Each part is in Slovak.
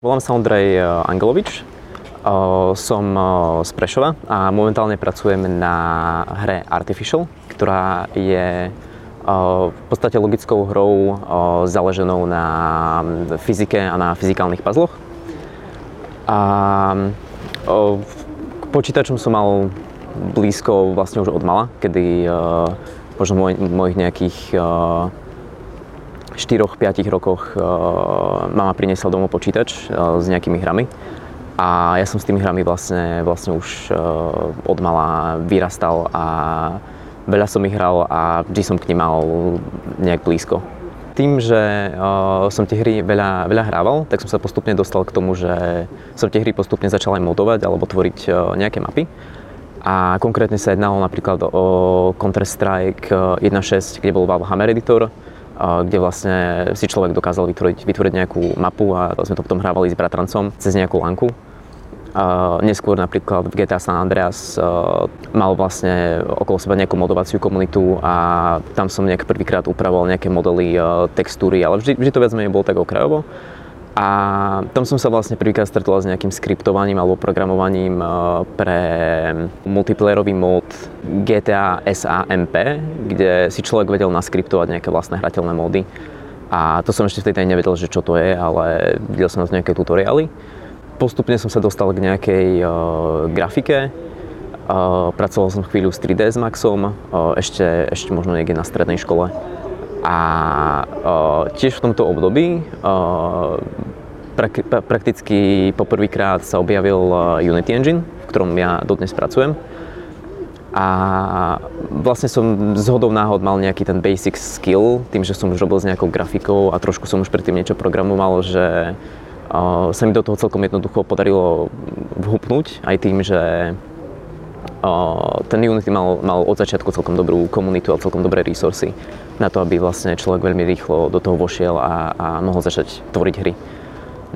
Volám sa Ondrej Angelovič, som z Prešova a momentálne pracujem na hre Artificial, ktorá je v podstate logickou hrou založenou na fyzike a na fyzikálnych puzzloch. A k počítačom som mal blízko vlastne už od mala, kedy možno mojich nejakých 4-5 rokoch uh, mama priniesla domov počítač uh, s nejakými hrami. A ja som s tými hrami vlastne, vlastne už uh, od mala vyrastal a veľa som ich hral a vždy som k nim mal nejak blízko. Tým, že som tie hry veľa, veľa hrával, tak som sa postupne dostal k tomu, že som tie hry postupne začal aj modovať alebo tvoriť nejaké mapy. A konkrétne sa jednalo napríklad o Counter-Strike 1.6, kde bol Valhammer editor, kde vlastne si človek dokázal vytvoriť, vytvoriť nejakú mapu a sme to potom hrávali s bratrancom cez nejakú lanku. Neskôr napríklad v GTA San Andreas mal vlastne okolo seba nejakú modovaciu komunitu a tam som nejak prvýkrát upravoval nejaké modely, uh, textúry, ale vždy, vždy to viac menej bolo tak okrajovo. A tam som sa vlastne prvýkrát stretol s nejakým skriptovaním alebo programovaním eh, pre multiplayerový mód GTA SAMP, kde si človek vedel naskriptovať nejaké vlastné hrateľné módy. A to som ešte vtedy nevedel, že čo to je, ale videl som na to nejaké tutoriály. Postupne som sa dostal k nejakej uh, grafike, uh, pracoval som chvíľu s 3ds Maxom, uh, ešte, ešte možno niekde na strednej škole. A uh, tiež v tomto období uh, prak- prakticky poprvýkrát sa objavil Unity Engine, v ktorom ja dodnes pracujem. A vlastne som z hodou náhod mal nejaký ten basic skill, tým, že som už robil s nejakou grafikou a trošku som už predtým niečo programoval, že uh, sa mi do toho celkom jednoducho podarilo vhupnúť aj tým, že ten Unity mal, mal od začiatku celkom dobrú komunitu a celkom dobré resursy na to, aby vlastne človek veľmi rýchlo do toho vošiel a, a mohol začať tvoriť hry.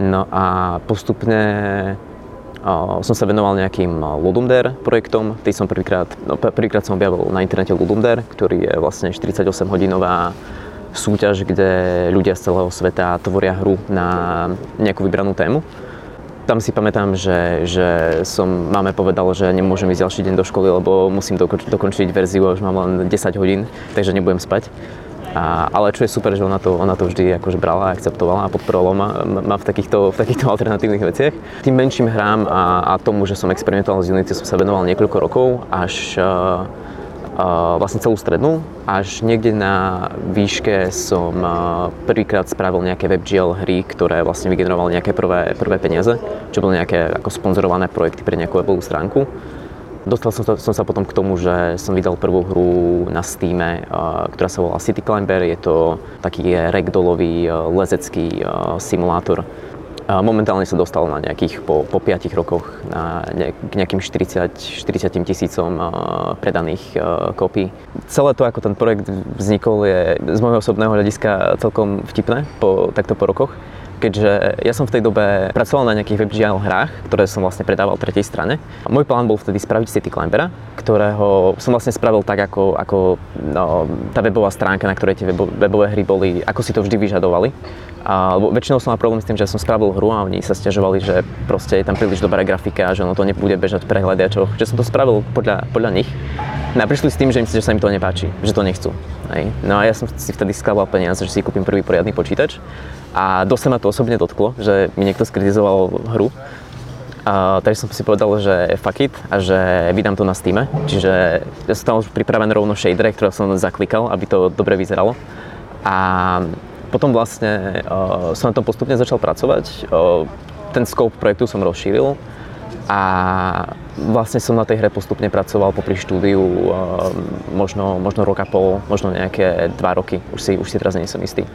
No a postupne som sa venoval nejakým Ludumdare projektom. Tý som prvýkrát, no prvýkrát som objavil na internete Ludumdare, ktorý je vlastne 48 hodinová súťaž, kde ľudia z celého sveta tvoria hru na nejakú vybranú tému tam si pamätám, že, že som máme povedal, že nemôžem ísť ďalší deň do školy, lebo musím dokončiť, dokončiť verziu a už mám len 10 hodín, takže nebudem spať. A, ale čo je super, že ona to, ona to vždy akože brala akceptovala a podporovala ma, ma v, takýchto, v takýchto alternatívnych veciach. Tým menším hrám a, a tomu, že som experimentoval s Unity, som sa venoval niekoľko rokov, až uh, vlastne celú strednú. Až niekde na výške som prvýkrát spravil nejaké WebGL hry, ktoré vlastne vygenerovali nejaké prvé, prvé peniaze, čo boli nejaké ako sponzorované projekty pre nejakú webovú stránku. Dostal som sa, som sa potom k tomu, že som vydal prvú hru na Steam, ktorá sa volá City Climber. Je to taký ragdollový lezecký simulátor, Momentálne sa dostal na nejakých, po, po 5 rokoch, na ne, k nejakým 40, 40 tisícom predaných kopí. Celé to, ako ten projekt vznikol, je z môjho osobného hľadiska celkom vtipné, po, takto po rokoch keďže ja som v tej dobe pracoval na nejakých WebGL hrách, ktoré som vlastne predával tretej strane. Môj plán bol vtedy spraviť City Climbera, ktorého som vlastne spravil tak, ako, ako no, tá webová stránka, na ktorej tie webové hry boli, ako si to vždy vyžadovali. A, lebo väčšinou som mal problém s tým, že som spravil hru a oni sa stiažovali, že proste je tam príliš dobrá grafika a že ono to nebude bežať pre hľadiačov. Že som to spravil podľa, podľa nich. No a prišli s tým, že im že sa im to nepáči, že to nechcú. Hej. No a ja som si vtedy skladal peniaze, že si kúpim prvý poriadny počítač. A dosť sa ma to osobne dotklo, že mi niekto skritizoval hru. A, takže som si povedal, že fuck it a že vydám to na Steam. Čiže ja som tam už pripravený rovno shader, ktorý som zaklikal, aby to dobre vyzeralo. A potom vlastne uh, som na tom postupne začal pracovať. Uh, ten scope projektu som rozšíril a vlastne som na tej hre postupne pracoval popri štúdiu uh, možno, možno rok a pol, možno nejaké dva roky, už si, už si teraz nie som istý.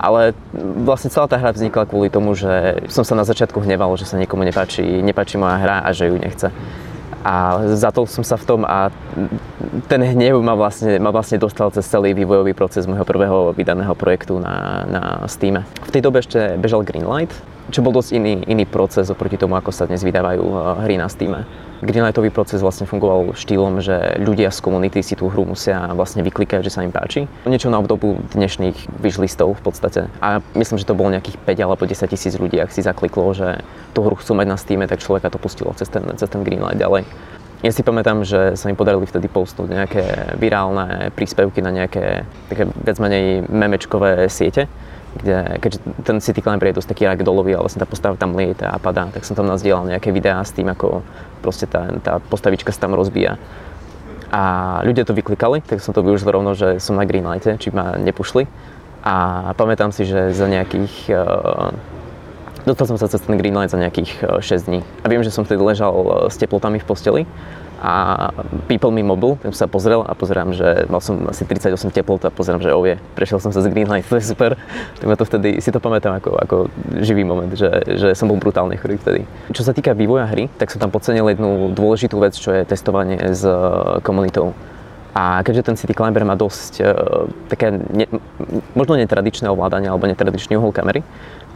Ale vlastne celá tá hra vznikla kvôli tomu, že som sa na začiatku hneval, že sa niekomu nepáči, nepáči moja hra a že ju nechce a zatol som sa v tom a ten hnev ma vlastne, ma vlastne dostal cez celý vývojový proces môjho prvého vydaného projektu na, na Steam. V tej dobe ešte bežal Greenlight, čo bol dosť iný, iný proces oproti tomu, ako sa dnes vydávajú uh, hry na Steam. Greenlightový proces vlastne fungoval štýlom, že ľudia z komunity si tú hru musia vlastne vyklikať, že sa im páči. Niečo na obdobu dnešných wishlistov v podstate. A myslím, že to bolo nejakých 5 alebo 10 tisíc ľudí, ak si zakliklo, že tú hru chcú mať na Steam, tak človeka to pustilo cez ten, cez ten Greenlight ďalej. Ja si pamätám, že sa mi podarili vtedy postnúť nejaké virálne príspevky na nejaké také viac menej memečkové siete, kde, keďže ten City Climber je dosť taký ragdollový a vlastne tá postava tam lieta a padá, tak som tam nazdielal nejaké videá s tým, ako proste tá, tá postavička sa tam rozbíja. A ľudia to vyklikali, tak som to využil rovno, že som na Greenlighte, či ma nepušli. A pamätám si, že za nejakých uh, Dostal som sa cez ten Greenlight za nejakých 6 e, dní. A viem, že som vtedy ležal e, s teplotami v posteli a pípol mi mobil, tak som sa pozrel a pozerám, že mal som asi 38 teplot a pozerám, že ovie, prešiel som sa z Greenlight, to je super. Tak ma to vtedy, si to pamätám ako, ako živý moment, že, že som bol brutálne chorý vtedy. Čo sa týka vývoja hry, tak som tam podcenil jednu dôležitú vec, čo je testovanie s e, komunitou. A keďže ten City Climber má dosť uh, také ne, možno netradičné ovládanie alebo netradičný uhol kamery,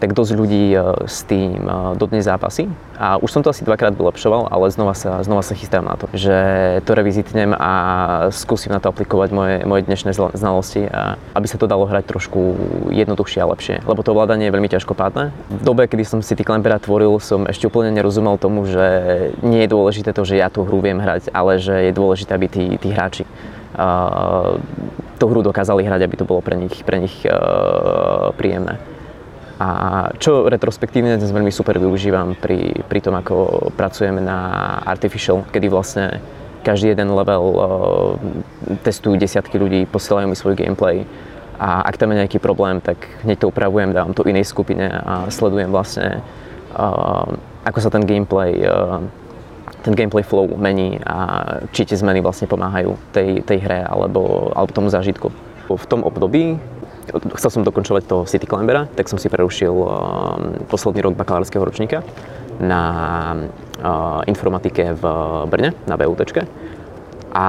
tak dosť ľudí e, s tým e, dodnes zápasy. A už som to asi dvakrát vylepšoval, ale znova sa, znova sa chystám na to, že to revizitnem a skúsim na to aplikovať moje, moje dnešné znalosti, a aby sa to dalo hrať trošku jednoduchšie a lepšie. Lebo to ovládanie je veľmi ťažkopádne. V dobe, kedy som si Climbera tvoril, som ešte úplne nerozumel tomu, že nie je dôležité to, že ja tú hru viem hrať, ale že je dôležité, aby tí, tí hráči uh, tú hru dokázali hrať, aby to bolo pre nich, pre nich uh, príjemné. A čo retrospektívne dnes veľmi super využívam pri, pri tom, ako pracujeme na Artificial, kedy vlastne každý jeden level uh, testujú desiatky ľudí, posielajú mi svoj gameplay a ak tam je nejaký problém, tak hneď to upravujem, dávam to inej skupine a sledujem vlastne, uh, ako sa ten gameplay, uh, ten gameplay flow mení a či tie zmeny vlastne pomáhajú tej, tej hre alebo, alebo tomu zážitku. V tom období chcel som dokončovať toho City Climbera, tak som si prerušil uh, posledný rok bakalárskeho ročníka na uh, informatike v Brne, na BUT. A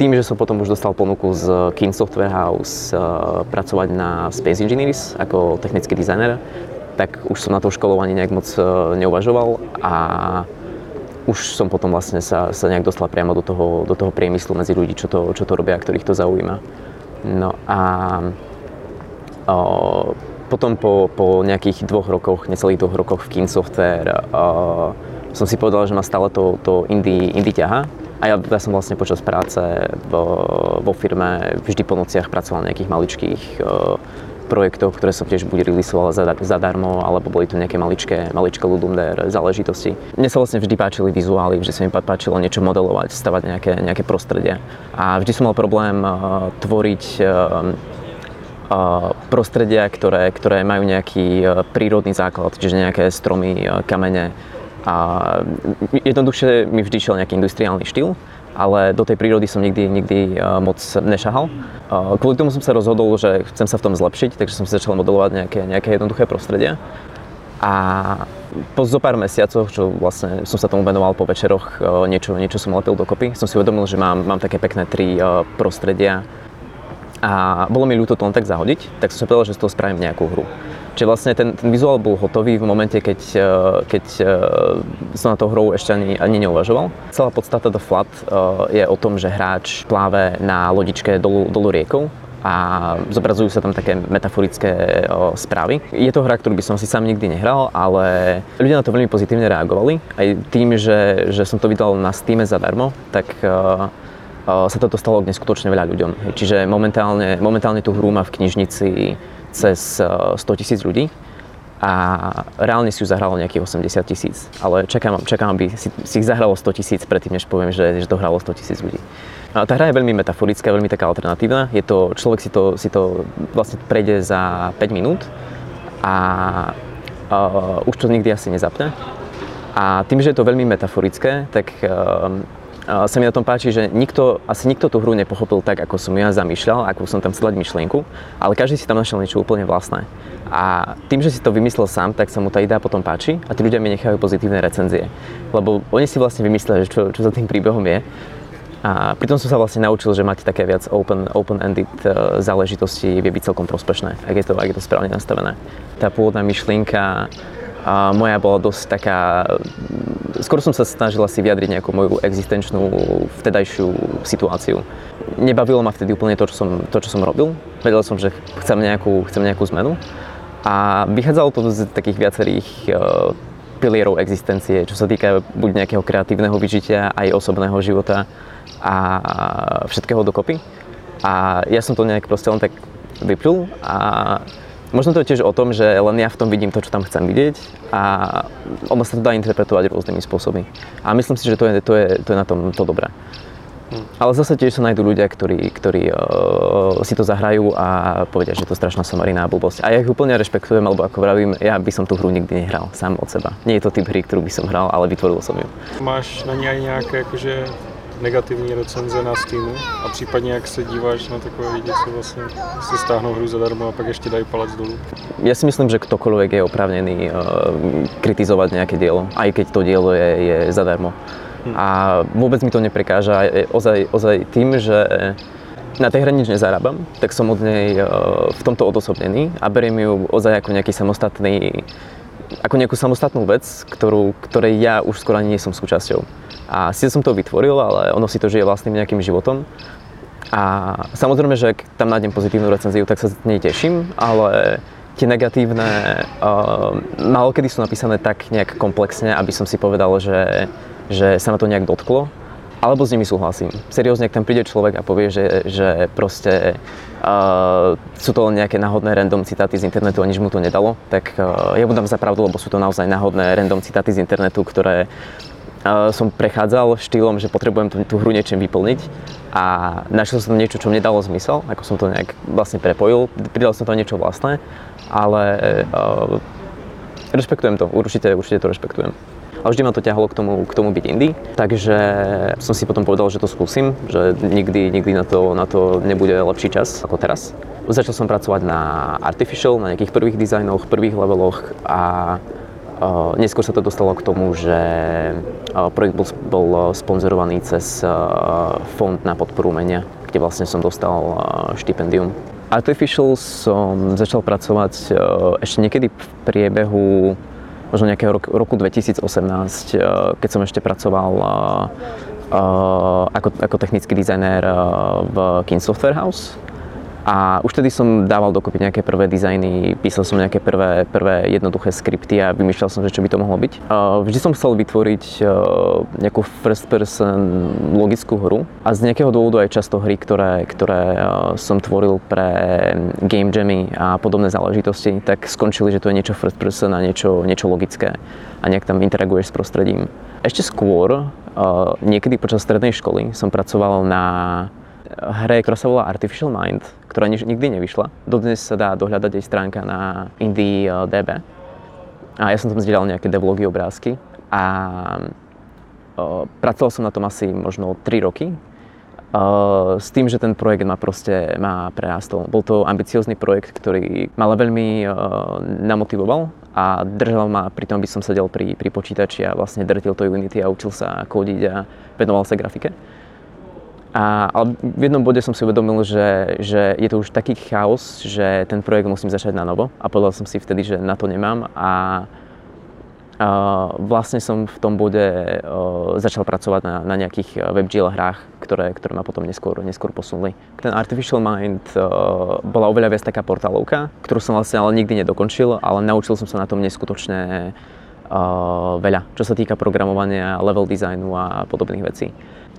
tým, že som potom už dostal ponuku z King Software House uh, pracovať na Space Engineers ako technický dizajner, tak už som na to školovaní nejak moc neuvažoval a už som potom vlastne sa, sa nejak dostal priamo do toho, do toho priemyslu medzi ľudí, čo to, čo to robia a ktorých to zaujíma. No a potom po, po nejakých dvoch rokoch, necelých dvoch rokoch v Kin Software som si povedal, že ma stále to, to indie, indie ťaha. A ja, ja som vlastne počas práce vo, vo firme vždy po nociach pracoval na nejakých maličkých uh, projektoch, ktoré som tiež buď releasoval zadarmo, alebo boli to nejaké maličké, maličké Ludumder záležitosti. Mne sa vlastne vždy páčili vizuály, vždy sa mi páčilo niečo modelovať, stavať nejaké, nejaké prostredie. A vždy som mal problém uh, tvoriť uh, prostredia, ktoré, ktoré majú nejaký e, prírodný základ, čiže nejaké stromy, e, kamene. A jednoduchšie mi vždy šiel nejaký industriálny štýl, ale do tej prírody som nikdy, nikdy e, moc nešahal. Kvôli tomu som sa rozhodol, že chcem sa v tom zlepšiť, takže som si začal modelovať nejaké, nejaké jednoduché prostredie. A po zo pár mesiacoch, čo vlastne som sa tomu venoval po večeroch, niečo, niečo som lepil dokopy, som si uvedomil, že mám, mám také pekné tri prostredia, a bolo mi ľúto to len tak zahodiť, tak som sa povedal, že z toho spravím nejakú hru. Čiže vlastne ten, ten vizuál bol hotový v momente, keď, e, keď e, som na to hrou ešte ani, ani neuvažoval. Celá podstata do Flat e, je o tom, že hráč pláve na lodičke dolu, dolu riekou a zobrazujú sa tam také metaforické o, správy. Je to hra, ktorú by som si sám nikdy nehral, ale ľudia na to veľmi pozitívne reagovali. Aj tým, že, že som to vydal na Steam zadarmo, tak uh, sa to dostalo k neskutočne veľa ľuďom. Čiže momentálne, momentálne tú hru má v knižnici cez 100 tisíc ľudí a reálne si ju zahralo nejakých 80 tisíc. Ale čakám, čakám aby si, si ich zahralo 100 tisíc predtým, než poviem, že, že to hralo 100 tisíc ľudí. A tá hra je veľmi metaforická, veľmi taká alternatívna. Je to, človek si to, si to vlastne prejde za 5 minút a uh, už to nikdy asi nezapne. A tým, že je to veľmi metaforické, tak uh, sa mi na tom páči, že nikto, asi nikto tú hru nepochopil tak, ako som ja zamýšľal, ako som tam chcel myšlienku, ale každý si tam našiel niečo úplne vlastné. A tým, že si to vymyslel sám, tak sa mu tá idea potom páči a tí ľudia mi nechajú pozitívne recenzie. Lebo oni si vlastne vymysleli, čo, čo za tým príbehom je. A pritom som sa vlastne naučil, že mať také viac open, open-ended uh, záležitosti vie byť celkom prospešné, ak je to, ak je to správne nastavené. Tá pôvodná myšlienka A moja bola dosť taká... Skôr som sa snažila si vyjadriť nejakú moju existenčnú vtedajšiu situáciu. Nebavilo ma vtedy úplne to, čo som, to, čo som robil. Vedel som, že chcem nejakú, chcem nejakú zmenu. A vychádzalo to z takých viacerých uh, pilierov existencie, čo sa týka buď nejakého kreatívneho vyžitia, aj osobného života a všetkého dokopy. A ja som to nejak proste len tak vyplul a Možno to je tiež o tom, že len ja v tom vidím to, čo tam chcem vidieť a ono sa to dá interpretovať rôznymi spôsobmi. A myslím si, že to je, to je, to je na tom to dobré. Hm. Ale zase tiež sa nájdú ľudia, ktorí, ktorí uh, si to zahrajú a povedia, že to je strašná somarina a blbosť. A ja ich úplne rešpektujem, alebo ako vravím, ja by som tú hru nikdy nehral sám od seba. Nie je to typ hry, ktorú by som hral, ale vytvoril som ju. Máš na ní aj nejaké akože negativní recenze na Steamu a případně jak se díváš na takové lidi, co vlastně si stáhnou hru zadarmo a pak ještě dají palec dolů? Ja si myslím, že ktokoľvek je oprávnený uh, kritizovať nejaké dielo, aj keď to dielo je, je zadarmo. Hm. A vôbec mi to neprekáža ozaj, ozaj tým, že na tej hre nič nezarábam, tak som od nej uh, v tomto odosobnený a beriem ju ozaj ako nejaký samostatný ako nejakú samostatnú vec, ktorú, ktorej ja už skoro ani nie som súčasťou. A síce som to vytvoril, ale ono si to žije vlastným nejakým životom. A samozrejme, že ak tam nájdem pozitívnu recenziu, tak sa z nej teším, ale tie negatívne uh, málo kedy sú napísané tak nejak komplexne, aby som si povedal, že, že sa na to nejak dotklo. Alebo s nimi súhlasím. Seriózne, ak tam príde človek a povie, že, že proste uh, sú to len nejaké náhodné random citáty z internetu a nič mu to nedalo, tak uh, ja budem za pravdu, lebo sú to naozaj náhodné random citáty z internetu, ktoré som prechádzal štýlom, že potrebujem tú, tú hru niečím vyplniť a našiel som tam niečo, čo mne dalo zmysel, ako som to nejak vlastne prepojil, pridal som to niečo vlastné, ale uh, rešpektujem to, určite, určite to rešpektujem. A vždy ma to ťahalo k tomu, k tomu byť indie, takže som si potom povedal, že to skúsim, že nikdy, nikdy na to, na to nebude lepší čas ako teraz. Začal som pracovať na Artificial, na nejakých prvých dizajnoch, prvých leveloch a Neskôr sa to dostalo k tomu, že projekt bol, bol sponzorovaný cez fond na podporu umenia, kde vlastne som dostal štipendium. Artificial som začal pracovať ešte niekedy v priebehu možno nejakého roku, roku 2018, keď som ešte pracoval ako, ako technický dizajner v King Software House a už tedy som dával dokopy nejaké prvé dizajny, písal som nejaké prvé, prvé jednoduché skripty a vymýšľal som, že čo by to mohlo byť. Vždy som chcel vytvoriť nejakú first person logickú hru a z nejakého dôvodu aj často hry, ktoré, ktoré som tvoril pre game jammy a podobné záležitosti, tak skončili, že to je niečo first person a niečo, niečo logické a nejak tam interaguješ s prostredím. Ešte skôr, niekedy počas strednej školy som pracoval na hre, ktorá sa volá Artificial Mind, ktorá nikdy nevyšla. Dodnes sa dá dohľadať jej stránka na IndieDB. A ja som tam zdieľal nejaké devlogy, obrázky. A pracoval som na tom asi možno 3 roky. S tým, že ten projekt ma proste ma prerástol. Bol to ambiciózny projekt, ktorý ma veľmi uh, namotivoval a držal ma pri tom, aby som sedel pri, pri počítači a vlastne drtil to Unity a učil sa kódiť a venoval sa grafike. A, ale v jednom bode som si uvedomil, že, že je to už taký chaos, že ten projekt musím začať na novo a povedal som si vtedy, že na to nemám a, a vlastne som v tom bode uh, začal pracovať na, na nejakých WebGL hrách, ktoré, ktoré ma potom neskôr, neskôr posunuli. Ten Artificial Mind uh, bola oveľa viac taká portálovka, ktorú som vlastne ale nikdy nedokončil, ale naučil som sa na tom neskutočne veľa, čo sa týka programovania, level designu a podobných vecí.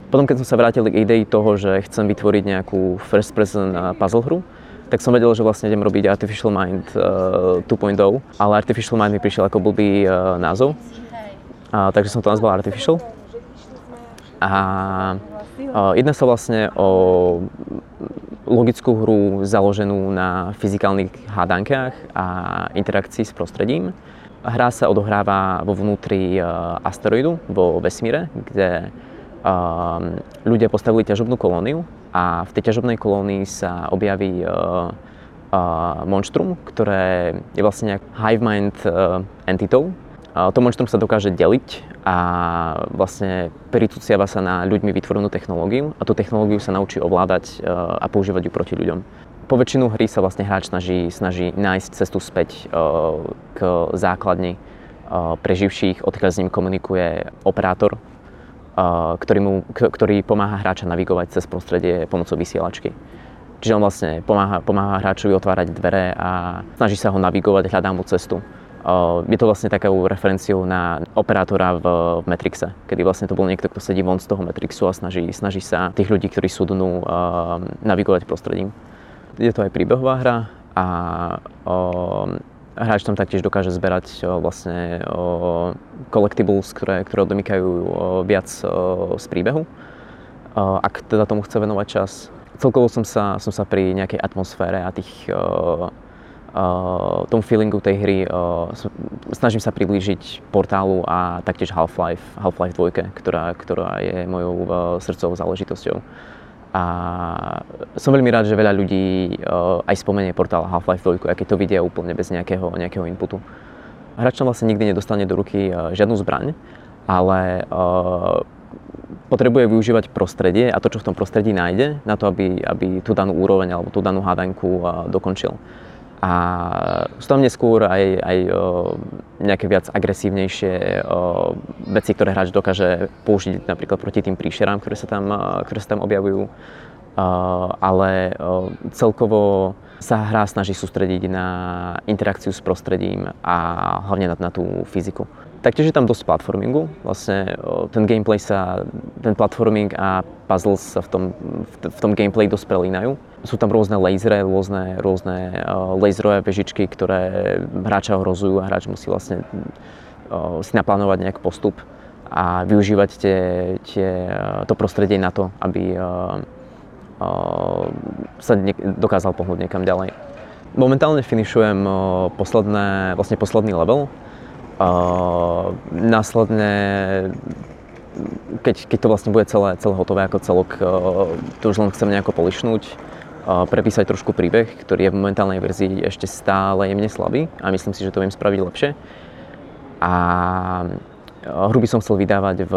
Potom, keď som sa vrátil k idei toho, že chcem vytvoriť nejakú first person eh, puzzle hru, tak som vedel, že vlastne idem robiť Artificial Mind uh, eh, 2.0, ale Artificial Mind mi prišiel ako blbý uh, názov, uh, takže som to nazval Artificial. A uh, jedná sa vlastne o logickú hru založenú na fyzikálnych hádankách a interakcii s prostredím. Hra sa odohráva vo vnútri asteroidu vo vesmíre, kde Ehm, ľudia postavili ťažobnú kolóniu a v tej ťažobnej kolónii sa objaví uh, uh, monštrum, ktoré je vlastne nejak hive mind uh, entitou. Uh, to monštrum sa dokáže deliť a vlastne pricúciava sa na ľuďmi vytvorenú technológiu a tú technológiu sa naučí ovládať uh, a používať ju proti ľuďom. Po väčšinu hry sa vlastne hráč snaží, snaží nájsť cestu späť uh, k základni preživších, odkiaľ s ním komunikuje operátor, ktorý, mu, ktorý pomáha hráča navigovať cez prostredie pomocou vysielačky. Čiže on vlastne pomáha, pomáha hráčovi otvárať dvere a snaží sa ho navigovať, hľadá mu cestu. Je to vlastne takou referenciou na operátora v, v Matrixe, kedy vlastne to bol niekto, kto sedí von z toho Matrixu a snaží, snaží sa tých ľudí, ktorí sú dnu, navigovať prostredím. Je to aj príbehová hra a hráč tam taktiež dokáže zberať vlastne collectibles, ktoré, ktoré domykajú viac z príbehu. Ak teda tomu chce venovať čas. Celkovo som sa, som sa pri nejakej atmosfére a tých tomu feelingu tej hry snažím sa priblížiť portálu a taktiež Half-Life, Half-Life 2, ktorá, ktorá je mojou srdcovou záležitosťou. A som veľmi rád, že veľa ľudí uh, aj spomenie portál Half-Life 2, aj keď to vidia úplne bez nejakého, nejakého inputu. Hráč tam vlastne nikdy nedostane do ruky uh, žiadnu zbraň, ale uh, potrebuje využívať prostredie a to, čo v tom prostredí nájde, na to, aby, aby tú danú úroveň alebo tú danú hádanku dokončil. A sú tam neskôr aj, aj nejaké viac agresívnejšie veci, ktoré hráč dokáže použiť napríklad proti tým príšerám, ktoré sa tam, ktoré sa tam objavujú. Ale celkovo sa hra snaží sústrediť na interakciu s prostredím a hlavne na, na tú fyziku. Taktiež je tam dosť platformingu, vlastne ten gameplay sa, ten platforming a puzzles sa v tom, v tom gameplay dosť prelínajú. Sú tam rôzne lasery, rôzne, rôzne laserové vežičky, ktoré hráča ohrozujú a hráč musí vlastne si naplánovať nejak postup a využívať tie, tie, to prostredie na to, aby sa dokázal pohnúť niekam ďalej. Momentálne finišujem posledné, vlastne posledný level, následne, keď, keď to vlastne bude celé, celé hotové ako celok, to už len chcem nejako polišnúť, prepísať trošku príbeh, ktorý je v momentálnej verzii ešte stále jemne slabý a myslím si, že to viem spraviť lepšie. A hru by som chcel vydávať v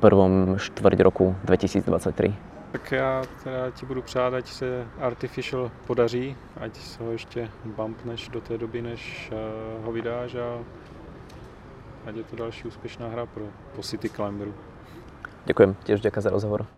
prvom štvrť roku 2023. Tak já teda ti budu přát, ať se Artificial podaří, ať se ho ještě bumpneš do té doby, než uh, ho vydáš a ať je to další úspěšná hra pro, po City Climberu. Ďakujem, tiež ďakujem za rozhovor.